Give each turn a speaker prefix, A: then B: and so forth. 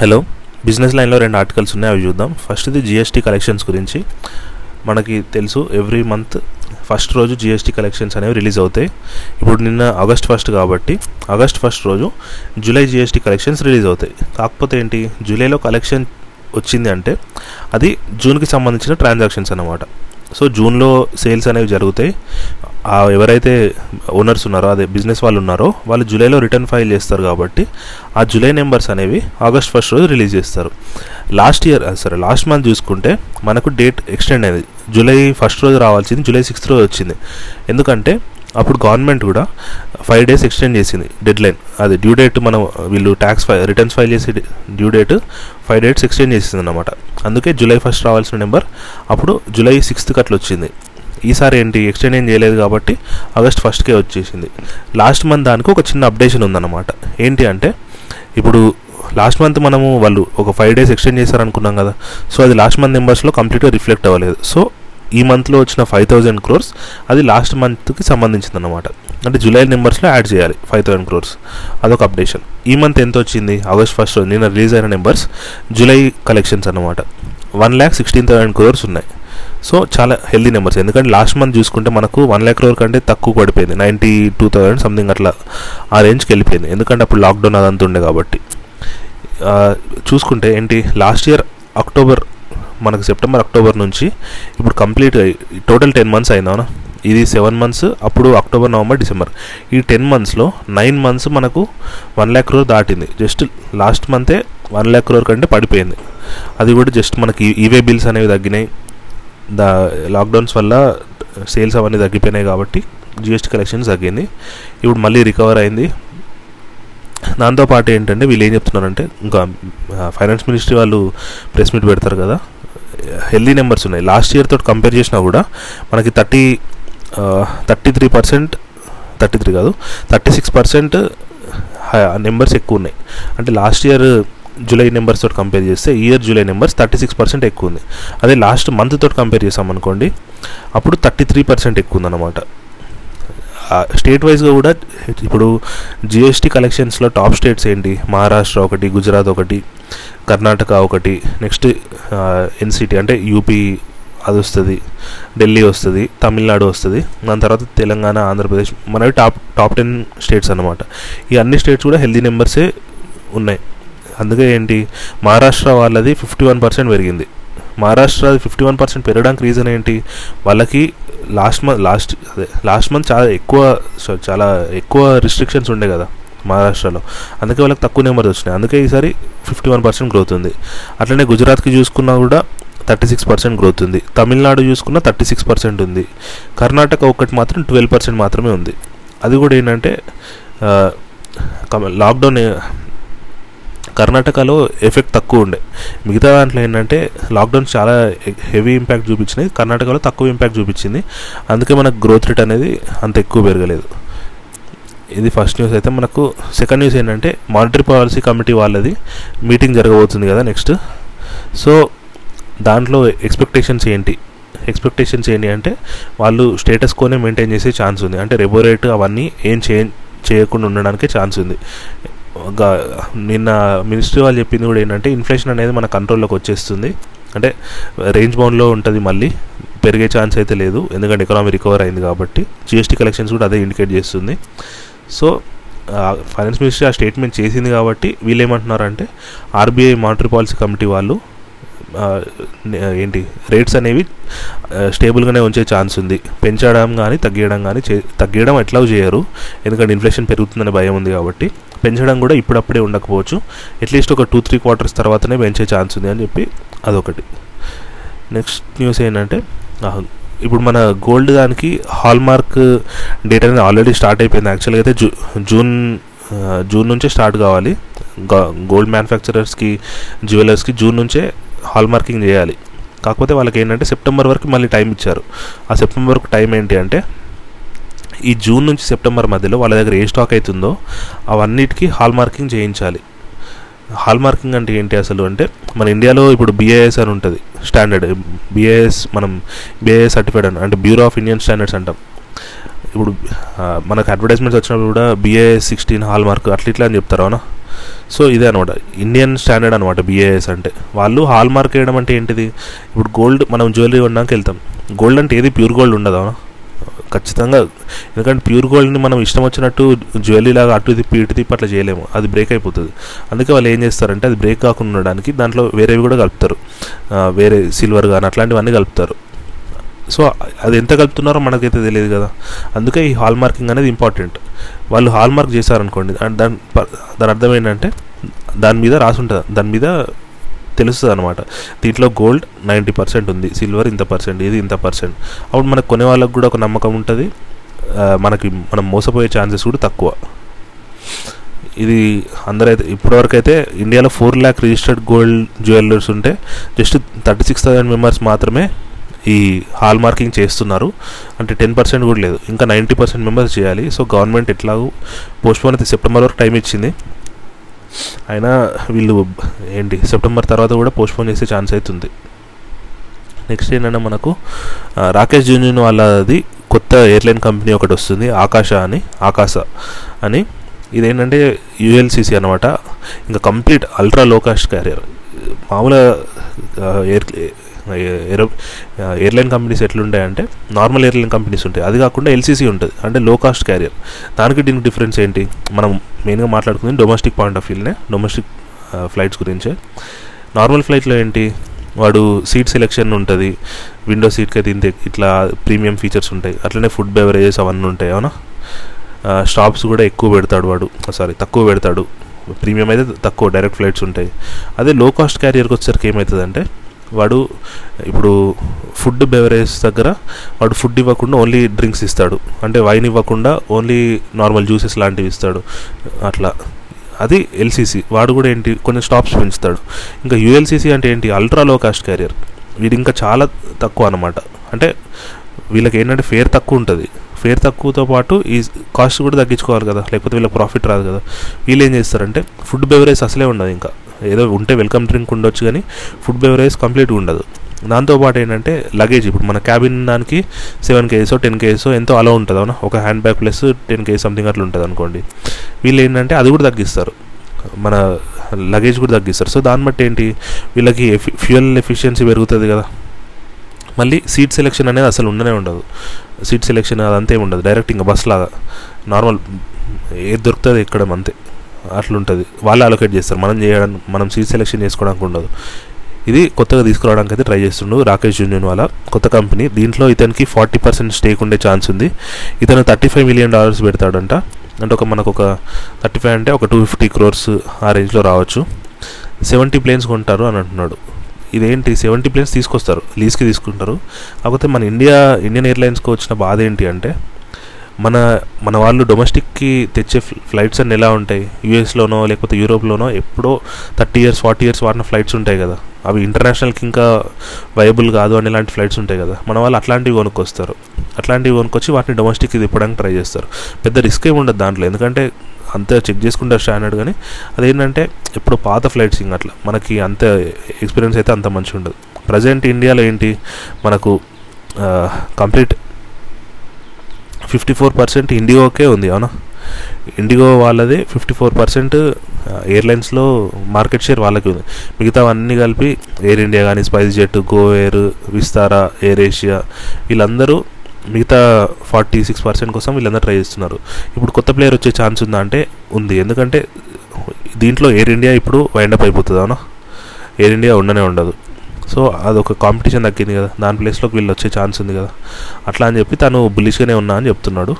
A: Hello. Business లైన్లో రెండు articles ఉన్నాయి అవి చూద్దాం. ఫస్ట్ ఇది జిఎస్టీ కలెక్షన్స్ గురించి. మనకి తెలుసు ఎవ్రీ మంత్ ఫస్ట్ రోజు జిఎస్టీ కలెక్షన్స్ అనేవి రిలీజ్ అవుతాయి. ఇప్పుడు నిన్న ఆగస్ట్ ఫస్ట్ కాబట్టి ఆగస్ట్ ఫస్ట్ రోజు జూలై జిఎస్టీ కలెక్షన్స్ రిలీజ్ అవుతాయి. కాకపోతే ఏంటి జూలైలో కలెక్షన్ వచ్చింది అంటే అది జూన్కి సంబంధించిన ట్రాన్సాక్షన్స్ అన్నమాట. సో జూన్లో సేల్స్ అనేవి జరుగుతాయి. ఆ ఎవరైతే ఓనర్స్ ఉన్నారో అదే బిజినెస్ వాళ్ళు ఉన్నారో వాళ్ళు జూలైలో రిటర్న్ ఫైల్ చేస్తారు కాబట్టి ఆ జూలై నెంబర్స్ అనేవి ఆగస్ట్ ఫస్ట్ రోజు రిలీజ్ చేస్తారు. లాస్ట్ ఇయర్ సరే లాస్ట్ మంత్ చూసుకుంటే మనకు డేట్ ఎక్స్టెండ్ అయింది. జూలై ఫస్ట్ రోజు రావాల్సింది జూలై సిక్స్త్ రోజు వచ్చింది. ఎందుకంటే అప్పుడు గవర్నమెంట్ కూడా ఫైవ్ డేస్ ఎక్స్టెండ్ చేసింది డెడ్ లైన్ అది డ్యూ డేట్ మనం వీళ్ళు ట్యాక్స్ ఫై రిటర్న్స్ ఫైల్ చేసే due date five dates extend చేసింది అనమాట అందుకే జూలై ఫస్ట్ రావాల్సిన నెంబర్ అప్పుడు జూలై సిక్స్త్కి అట్లా వచ్చింది. ఈసారి ఏంటి? ఎక్స్టెండ్ ఏం చేయలేదు కాబట్టి ఆగస్ట్ ఫస్ట్కే వచ్చేసింది. లాస్ట్ మంత్ దానికి ఒక చిన్న అప్డేషన్ ఉందన్నమాట. ఏంటి అంటే ఇప్పుడు లాస్ట్ మంత్ మనము వాళ్ళు ఒక ఫైవ్ డేస్ ఎక్స్టెండ్ చేశారనుకున్నాం కదా సో అది లాస్ట్ మంత్ నెంబర్స్లో కంప్లీట్గా రిఫ్లెక్ట్ అవ్వలేదు. సో ఈ మంత్లో వచ్చిన ఫైవ్ థౌజండ్ క్రోర్స్ అది లాస్ట్ మంత్కి సంబంధించింది అనమాట అంటే జూలై నెంబర్స్లో యాడ్ చేయాలి ఫైవ్ థౌసండ్ క్రోర్స్ అదొక అప్డేషన్ ఈ మంత్ ఎంత వచ్చింది? ఆగస్ట్ ఫస్ట్ నిన్న రిలీజ్ అయిన నెంబర్స్ జూలై కలెక్షన్స్ అనమాట one lakh sixteen thousand crores ఉన్నాయి. సో చాలా హెల్దీ నెంబర్స్ ఎందుకంటే లాస్ట్ మంత్ చూసుకుంటే మనకు వన్ ల్యాక్ క్రోర్ కంటే తక్కువ పడిపోయింది. నైంటీ టూ థౌసండ్ సంథింగ్ అట్లా ఆ రేంజ్కి వెళ్ళిపోయింది. ఎందుకంటే అప్పుడు లాక్డౌన్ అదంతా ఉండే కాబట్టి. చూసుకుంటే ఏంటి? లాస్ట్ ఇయర్ అక్టోబర్ మనకు సెప్టెంబర్ అక్టోబర్ నుంచి ఇప్పుడు కంప్లీట్ టోటల్ టెన్ మంత్స్ అయిందా ఇది సెవెన్ మంత్స్ అప్పుడు అక్టోబర్ నవంబర్ డిసెంబర్ ఈ టెన్ మంత్స్లో నైన్ మంత్స్ మనకు వన్ ల్యాక్ క్రోర్ దాటింది. జస్ట్ లాస్ట్ మంతే వన్ ల్యాక్ క్రోర్ కంటే పడిపోయింది. అది కూడా జస్ట్ మనకి e- ఈవే బిల్స్ అనేవి తగ్గినాయి. దా లాక్డౌన్స్ వల్ల సేల్స్ అవన్నీ తగ్గిపోయినాయి కాబట్టి జిఎస్టీ కలెక్షన్స్ తగ్గింది. ఇప్పుడు మళ్ళీ రికవర్ అయింది. దాంతోపాటు ఏంటంటే వీళ్ళు ఏం చెప్తున్నారంటే ఇంకా ఫైనాన్స్ మినిస్ట్రీ వాళ్ళు ప్రెస్ మీట్ పెడతారు కదా. హెల్దీ నెంబర్స్ ఉన్నాయి. లాస్ట్ ఇయర్ తోటి కంపేర్ చేసినా కూడా మనకి thirty thirty three percent thirty three కాదు థర్టీ సిక్స్ పర్సెంట్ నెంబర్స్ ఎక్కువ ఉన్నాయి. అంటే లాస్ట్ ఇయర్ జూలై నెంబర్స్ తోటి కంపేర్ చేస్తే year July numbers thirty six percent ఎక్కువ ఉంది. అదే లాస్ట్ మంత్ తోటి కంపేర్ చేసాం అనుకోండి అప్పుడు థర్టీ త్రీ పర్సెంట్ ఎక్కువ ఉందన్నమాట. స్టేట్ వైజ్గా కూడా ఇప్పుడు జిఎస్టీ కలెక్షన్స్లో టాప్ స్టేట్స్ ఏంటి? మహారాష్ట్ర ఒకటి గుజరాత్ ఒకటి కర్ణాటక ఒకటి నెక్స్ట్ ఎన్సిటీ అంటే యూపీ అది వస్తుంది ఢిల్లీ వస్తుంది తమిళనాడు వస్తుంది దాని తర్వాత తెలంగాణ ఆంధ్రప్రదేశ్ మనవి టాప్ టాప్ టెన్ స్టేట్స్ అనమాట ఈ అన్ని స్టేట్స్ కూడా హెల్దీ నెంబర్సే ఉన్నాయి. అందుకే ఏంటి మహారాష్ట్ర వాళ్ళది ఫిఫ్టీ వన్ పర్సెంట్ పెరిగింది. మహారాష్ట్ర ఫిఫ్టీ వన్ పర్సెంట్ పెరగడానికి రీజన్ ఏంటి వాళ్ళకి లాస్ట్ మంత్ లాస్ట్ అదే లాస్ట్ మంత్ చాలా ఎక్కువ చాలా ఎక్కువ రిస్ట్రిక్షన్స్ ఉండే కదా. మహారాష్ట్రలో. అందుకే వాళ్ళకి తక్కువ నెంబర్స్ వచ్చినాయి. అందుకే ఈసారి ఫిఫ్టీ వన్ పర్సెంట్ గ్రోత్ ఉంది. అట్లనే గుజరాత్కి చూసుకున్నా కూడా థర్టీ సిక్స్ పర్సెంట్ గ్రోత్ ఉంది. తమిళనాడు చూసుకున్న థర్టీ సిక్స్ పర్సెంట్ ఉంది. కర్ణాటక ఒకటి మాత్రం ట్వెల్వ్ పర్సెంట్ మాత్రమే ఉంది. అది కూడా ఏంటంటే లాక్డౌన్ కర్ణాటకలో ఎఫెక్ట్ తక్కువ ఉండే. మిగతా దాంట్లో ఏంటంటే లాక్డౌన్ చాలా హెవీ ఇంపాక్ట్ చూపించినాయి. కర్ణాటకలో తక్కువ ఇంపాక్ట్ చూపించింది. అందుకే మనకు గ్రోత్ రేట్ అనేది అంత ఎక్కువ పెరగలేదు. ఇది ఫస్ట్ న్యూస్. అయితే మనకు సెకండ్ న్యూస్ ఏంటంటే మానిటరీ పాలసీ కమిటీ వాళ్ళది మీటింగ్ జరగబోతుంది కదా నెక్స్ట్ సో దాంట్లో ఎక్స్పెక్టేషన్స్ ఏంటి? ఎక్స్పెక్టేషన్స్ ఏంటి అంటే వాళ్ళు స్టేటస్ కోనే మెయింటైన్ చేసే ఛాన్స్ ఉంది. అంటే రెబో రేట్ అవన్నీ ఏం చే చేయకుండా ఉండడానికి ఛాన్స్ ఉంది. నిన్న మినిస్ట్రీ వాళ్ళు చెప్పింది కూడా ఏంటంటే ఇన్ఫ్లేషన్ అనేది మన కంట్రోల్లోకి వచ్చేస్తుంది. అంటే రేంజ్ బౌండ్లో ఉంటుంది మళ్ళీ పెరిగే ఛాన్స్ అయితే లేదు. ఎందుకంటే ఎకనామీ రికవర్ అయింది కాబట్టి జిఎస్టీ కలెక్షన్స్ కూడా అదే ఇండికేట్ చేస్తుంది. సో ఫైనాన్స్ మినిస్ట్రీ ఆ స్టేట్మెంట్ చేసింది కాబట్టి వీళ్ళు ఏమంటున్నారంటే ఆర్బీఐ మానిటరీ పాలసీ కమిటీ వాళ్ళు ఏంటి రేట్స్ అనేవి స్టేబుల్గానే ఉంచే ఛాన్స్ ఉంది. పెంచడం కానీ తగ్గియడం కానీ చే తగ్గియడం ఎట్లా చేయరు. ఎందుకంటే ఇన్ఫ్లేషన్ పెరుగుతుందనే భయం ఉంది కాబట్టి పెంచడం కూడా ఇప్పుడప్పుడే ఉండకపోవచ్చు. అట్లీస్ట్ ఒక టూ త్రీ క్వార్టర్స్ తర్వాతనే పెంచే ఛాన్స్ ఉంది అని చెప్పి అదొకటి. నెక్స్ట్ న్యూస్ ఏంటంటే ఇప్పుడు మన గోల్డ్ దానికి హాల్మార్క్ డేట్ అనేది ఆల్రెడీ స్టార్ట్ అయిపోయింది. యాక్చువల్గా అయితే జూ జూన్ జూన్ నుంచే స్టార్ట్ కావాలి. గోల్డ్ మ్యానుఫ్యాక్చరర్స్కి జ్యువెలర్స్కి జూన్ నుంచే హాల్మార్కింగ్ చేయాలి. కాకపోతే వాళ్ళకి ఏంటంటే సెప్టెంబర్ వరకు మళ్ళీ టైం ఇచ్చారు. ఆ సెప్టెంబర్ వరకు టైం ఏంటి అంటే ఈ జూన్ నుంచి సెప్టెంబర్ మధ్యలో వాళ్ళ దగ్గర ఏ స్టాక్ అవుతుందో అవన్నిటికీ హాల్ మార్కింగ్ చేయించాలి. హాల్ మార్కింగ్ అంటే ఏంటి అసలు అంటే మన ఇండియాలో ఇప్పుడు బీఏఎస్ అని ఉంటుంది స్టాండర్డ్ బీఏఎస్ మనం బీఏఎస్ సర్టిఫైడ్ అని అంటే బ్యూరో ఆఫ్ ఇండియన్ స్టాండర్డ్స్ అంటాం. ఇప్పుడు మనకు అడ్వర్టైజ్మెంట్స్ వచ్చినప్పుడు కూడా బిఏఎస్ సిక్స్టీన్ హాల్ మార్క్ అట్లా ఇట్లా అని చెప్తారు అవునా? సో ఇదే అనమాట ఇండియన్ స్టాండర్డ్ అనమాట బిఏఎస్ అంటే. వాళ్ళు హాల్ మార్క్ వేయడం అంటే ఏంటిది? ఇప్పుడు గోల్డ్ మనం జ్యువెలరీ కొనడానికి వెళ్తాం గోల్డ్ అంటే ఏది? ప్యూర్ గోల్డ్ ఉండదా ఖచ్చితంగా. ఎందుకంటే ప్యూర్ గోల్డ్ని మనం ఇష్టం వచ్చినట్టు జ్యువెలరీ లాగా అటు తిప్పి ఇటు తిప్పి అట్లా చేయలేము. అది బ్రేక్ అయిపోతుంది. అందుకే వాళ్ళు ఏం చేస్తారంటే అది బ్రేక్ కాకుండా ఉండడానికి దాంట్లో వేరేవి కూడా కలుపుతారు. వేరే సిల్వర్ కానీ అట్లాంటివన్నీ కలుపుతారు. సో అది ఎంత కలుపుతున్నారో మనకైతే తెలియదు కదా. అందుకే ఈ హాల్ మార్కింగ్ అనేది ఇంపార్టెంట్. వాళ్ళు హాల్ మార్క్ చేశారనుకోండి అండ్ దాని ప- దాని అర్థం ఏంటంటే దాని మీద రాసి ఉంటుంది దాని మీద తెలుస్తుంది అనమాట దీంట్లో గోల్డ్ నైంటీ పర్సెంట్ ఉంది సిల్వర్ ఇంత పర్సెంట్ ఇది ఇంత పర్సెంట్. అప్పుడు మనకు కొనే వాళ్ళకు కూడా ఒక నమ్మకం ఉంటుంది. మనకి మనం మోసపోయే ఛాన్సెస్ కూడా తక్కువ. ఇది అందరైతే ఇప్పటివరకు అయితే ఇండియాలో four lakh registered gold jewellers ఉంటే just thirty six thousand members మాత్రమే ఈ హాల్ మార్కింగ్ చేస్తున్నారు. అంటే టెన్ పర్సెంట్ కూడా లేదు. ఇంకా నైంటీ పర్సెంట్ మెంబర్స్ చేయాలి. సో గవర్నమెంట్ ఎట్లాగూ పోస్ట్పోన్ అయితే సెప్టెంబర్ వరకు టైం ఇచ్చింది. అయినా వీళ్ళు ఏంటి సెప్టెంబర్ తర్వాత కూడా పోస్ట్పోన్ చేసే ఛాన్స్ అవుతుంది నెక్స్ట్ ఏంటంటే మనకు రాకేష్ జూనియన్ వాళ్ళది కొత్త ఎయిర్లైన్ కంపెనీ ఒకటి వస్తుంది ఆకాశ అని ఆకాశ అని. ఇదేంటంటే యుఎల్సిసి అనమాట ఇంకా complete ultra low cost carrier. మామూలుగా ఎయిర్ ఏరో ఎయిర్లైన్ కంపెనీస్ ఎట్లుంటాయంటే నార్మల్ ఎయిర్లైన్ కంపెనీస్ ఉంటాయి. అది కాకుండా ఎల్సీసీ ఉంటుంది. అంటే లో కాస్ట్ క్యారియర్ దానికి దీనికి డిఫరెన్స్ ఏంటి? మనం మెయిన్గా మాట్లాడుకుంది డొమెస్టిక్ పాయింట్ ఆఫ్ వ్యూనే డొమెస్టిక్ ఫ్లైట్స్ గురించే. నార్మల్ ఫ్లైట్లో ఏంటి? వాడు సీట్ సెలెక్షన్ ఉంటుంది. విండో సీట్కి అయితే ఇంత ఇట్లా ప్రీమియం ఫీచర్స్ ఉంటాయి. అట్లనే ఫుడ్ బెవరేజెస్ అవన్నీ ఉంటాయి అవునా? స్టాప్స్ కూడా ఎక్కువ పెడతాడు వాడు. సారీ తక్కువ పెడతాడు. ప్రీమియం అయితే తక్కువ డైరెక్ట్ ఫ్లైట్స్ ఉంటాయి. అదే లో కాస్ట్ క్యారియర్కి వచ్చేసరికి ఏమవుతుందంటే వాడు ఇప్పుడు ఫుడ్ బెవరేజ్ దగ్గర వాడు ఫుడ్ ఇవ్వకుండా ఓన్లీ డ్రింక్స్ ఇస్తాడు. అంటే వైన్ ఇవ్వకుండా ఓన్లీ నార్మల్ జ్యూసెస్ లాంటివి ఇస్తాడు. అట్లా. అది ఎల్సీసీ. వాడు కూడా ఏంటి కొన్ని స్టాప్స్ పెంచుతాడు. ఇంకా యూఎల్సీసీ అంటే ఏంటి అల్ట్రా లో కాస్ట్ క్యారియర్. వీడు ఇంకా చాలా తక్కువ అనమాట అంటే వీళ్ళకి ఏంటంటే ఫేర్ తక్కువ ఉంటుంది. ఫేర్ తక్కువతో పాటు ఈ కాస్ట్ కూడా తగ్గించుకోవాలి కదా. లేకపోతే వీళ్ళకి ప్రాఫిట్ రాదు కదా. వీళ్ళు ఏం చేస్తారంటే ఫుడ్ బెవరేజ్ అసలే ఉండదు ఇంకా. ఏదో ఉంటే వెల్కమ్ డ్రింక్ ఉండొచ్చు కానీ ఫుడ్ బెవరేజ్ కంప్లీట్గా ఉండదు. దాంతోపాటు ఏంటంటే లగేజ్ ఇప్పుడు మన క్యాబిన్ దానికి సెవెన్ కేజీసో టెన్ కేజీసో ఎంతో అలా ఉంటుంది అవునా? ఒక handbag plus ten KG something అట్లా ఉంటుంది అనుకోండి. వీళ్ళు ఏంటంటే అది కూడా తగ్గిస్తారు. మన లగేజ్ కూడా తగ్గిస్తారు. సో దాన్ని బట్టి ఏంటి? వీళ్ళకి ఫ్యూయల్ ఎఫిషియన్సీ పెరుగుతుంది కదా. మళ్ళీ సీట్ సెలెక్షన్ అనేది అసలు ఉండనే ఉండదు. సీట్ సెలెక్షన్ అదంతే ఉండదు. డైరెక్ట్ ఇంకా బస్ లాగా నార్మల్ ఏది దొరుకుతుంది ఎక్కడం అంతే. అట్లుంటుంది. వాళ్ళు అలొకేట్ చేస్తారు. మనం చేయడానికి మనం సీట్ సెలెక్షన్ చేసుకోవడానికి ఉండదు. ఇది కొత్తగా తీసుకురావడానికి అయితే ట్రై చేస్తుండు రాకేష్ జూనియన్ వాళ్ళ కొత్త కంపెనీ దీంట్లో ఇతనికి ఫార్టీ పర్సెంట్ స్టేక్ ఉండే ఛాన్స్ ఉంది. ఇతను థర్టీ ఫైవ్ మిలియన్ డాలర్స్ పెడతాడంట. అంటే ఒక మనకు ఒక థర్టీ ఫైవ్ అంటే ఒక టూ ఫిఫ్టీ క్రోర్స్ ఆ రేంజ్లో రావచ్చు. సెవెంటీ ప్లేన్స్ కొంటారు అని అంటున్నాడు. ఇదేంటి? సెవెంటీ ప్లేన్స్ తీసుకొస్తారు. లీజ్కి తీసుకుంటారు. కాకపోతే మన ఇండియా ఇండియన్ ఎయిర్లైన్స్కి వచ్చిన బాధ ఏంటి అంటే మన మన వాళ్ళు డొమెస్టిక్కి తెచ్చే ఫ్లైట్స్ అన్నీ ఎలా ఉంటాయి? యూఎస్లోనో లేకపోతే యూరోప్లోనో ఎప్పుడో థర్టీ ఇయర్స్ ఫార్టీ ఇయర్స్ వాడిన ఫ్లైట్స్ ఉంటాయి కదా. అవి ఇంటర్నేషనల్కి ఇంకా వైబుల్ కాదు అని ఇలాంటి ఫ్లైట్స్ ఉంటాయి కదా. మన వాళ్ళు అట్లాంటివి కొనుక్కొస్తారు. అట్లాంటివి కొనుక్కొచ్చి వాటిని డొమెస్టిక్కి తిప్పడానికి ట్రై చేస్తారు. పెద్ద రిస్క్ ఏమి ఉండదు దాంట్లో. ఎందుకంటే అంత చెక్ చేసుకుంటారు స్టాండర్డ్ కానీ అదేంటంటే ఎప్పుడు పాత ఫ్లైట్స్ ఇంకా అట్లా. మనకి అంత ఎక్స్పీరియన్స్ అయితే అంత మంచిగా ఉండదు. ప్రజెంట్ ఇండియాలో ఏంటి? మనకు కంప్లీట్ ఫిఫ్టీ ఫోర్ పర్సెంట్ ఇండిగోకే ఉంది అవునా? ఇండిగో వాళ్ళది ఫిఫ్టీ ఫోర్ పర్సెంట్ ఎయిర్లైన్స్లో మార్కెట్ షేర్ వాళ్ళకి ఉంది. మిగతావన్నీ కలిపి ఎయిర్ ఇండియా కానీ spice jet go air Vistara air Asia వీళ్ళందరూ మిగతా ఫార్టీ సిక్స్ పర్సెంట్ కోసం వీళ్ళందరూ ట్రై చేస్తున్నారు. ఇప్పుడు కొత్త ప్లేయర్ వచ్చే ఛాన్స్ ఉందా అంటే ఉంది. ఎందుకంటే దీంట్లో ఎయిర్ ఇండియా ఇప్పుడు వైండప్ అయిపోతుంది అవునా? ఎయిర్ ఇండియా ఉండనే ఉండదు. సో అదొక కాంపిటీషన్ తగ్గింది కదా. దాని ప్లేస్లోకి వీళ్ళు వచ్చే ఛాన్స్ ఉంది కదా. అట్లా అని చెప్పి తను బులిష్గానే ఉన్నా అని చెప్తున్నాడు.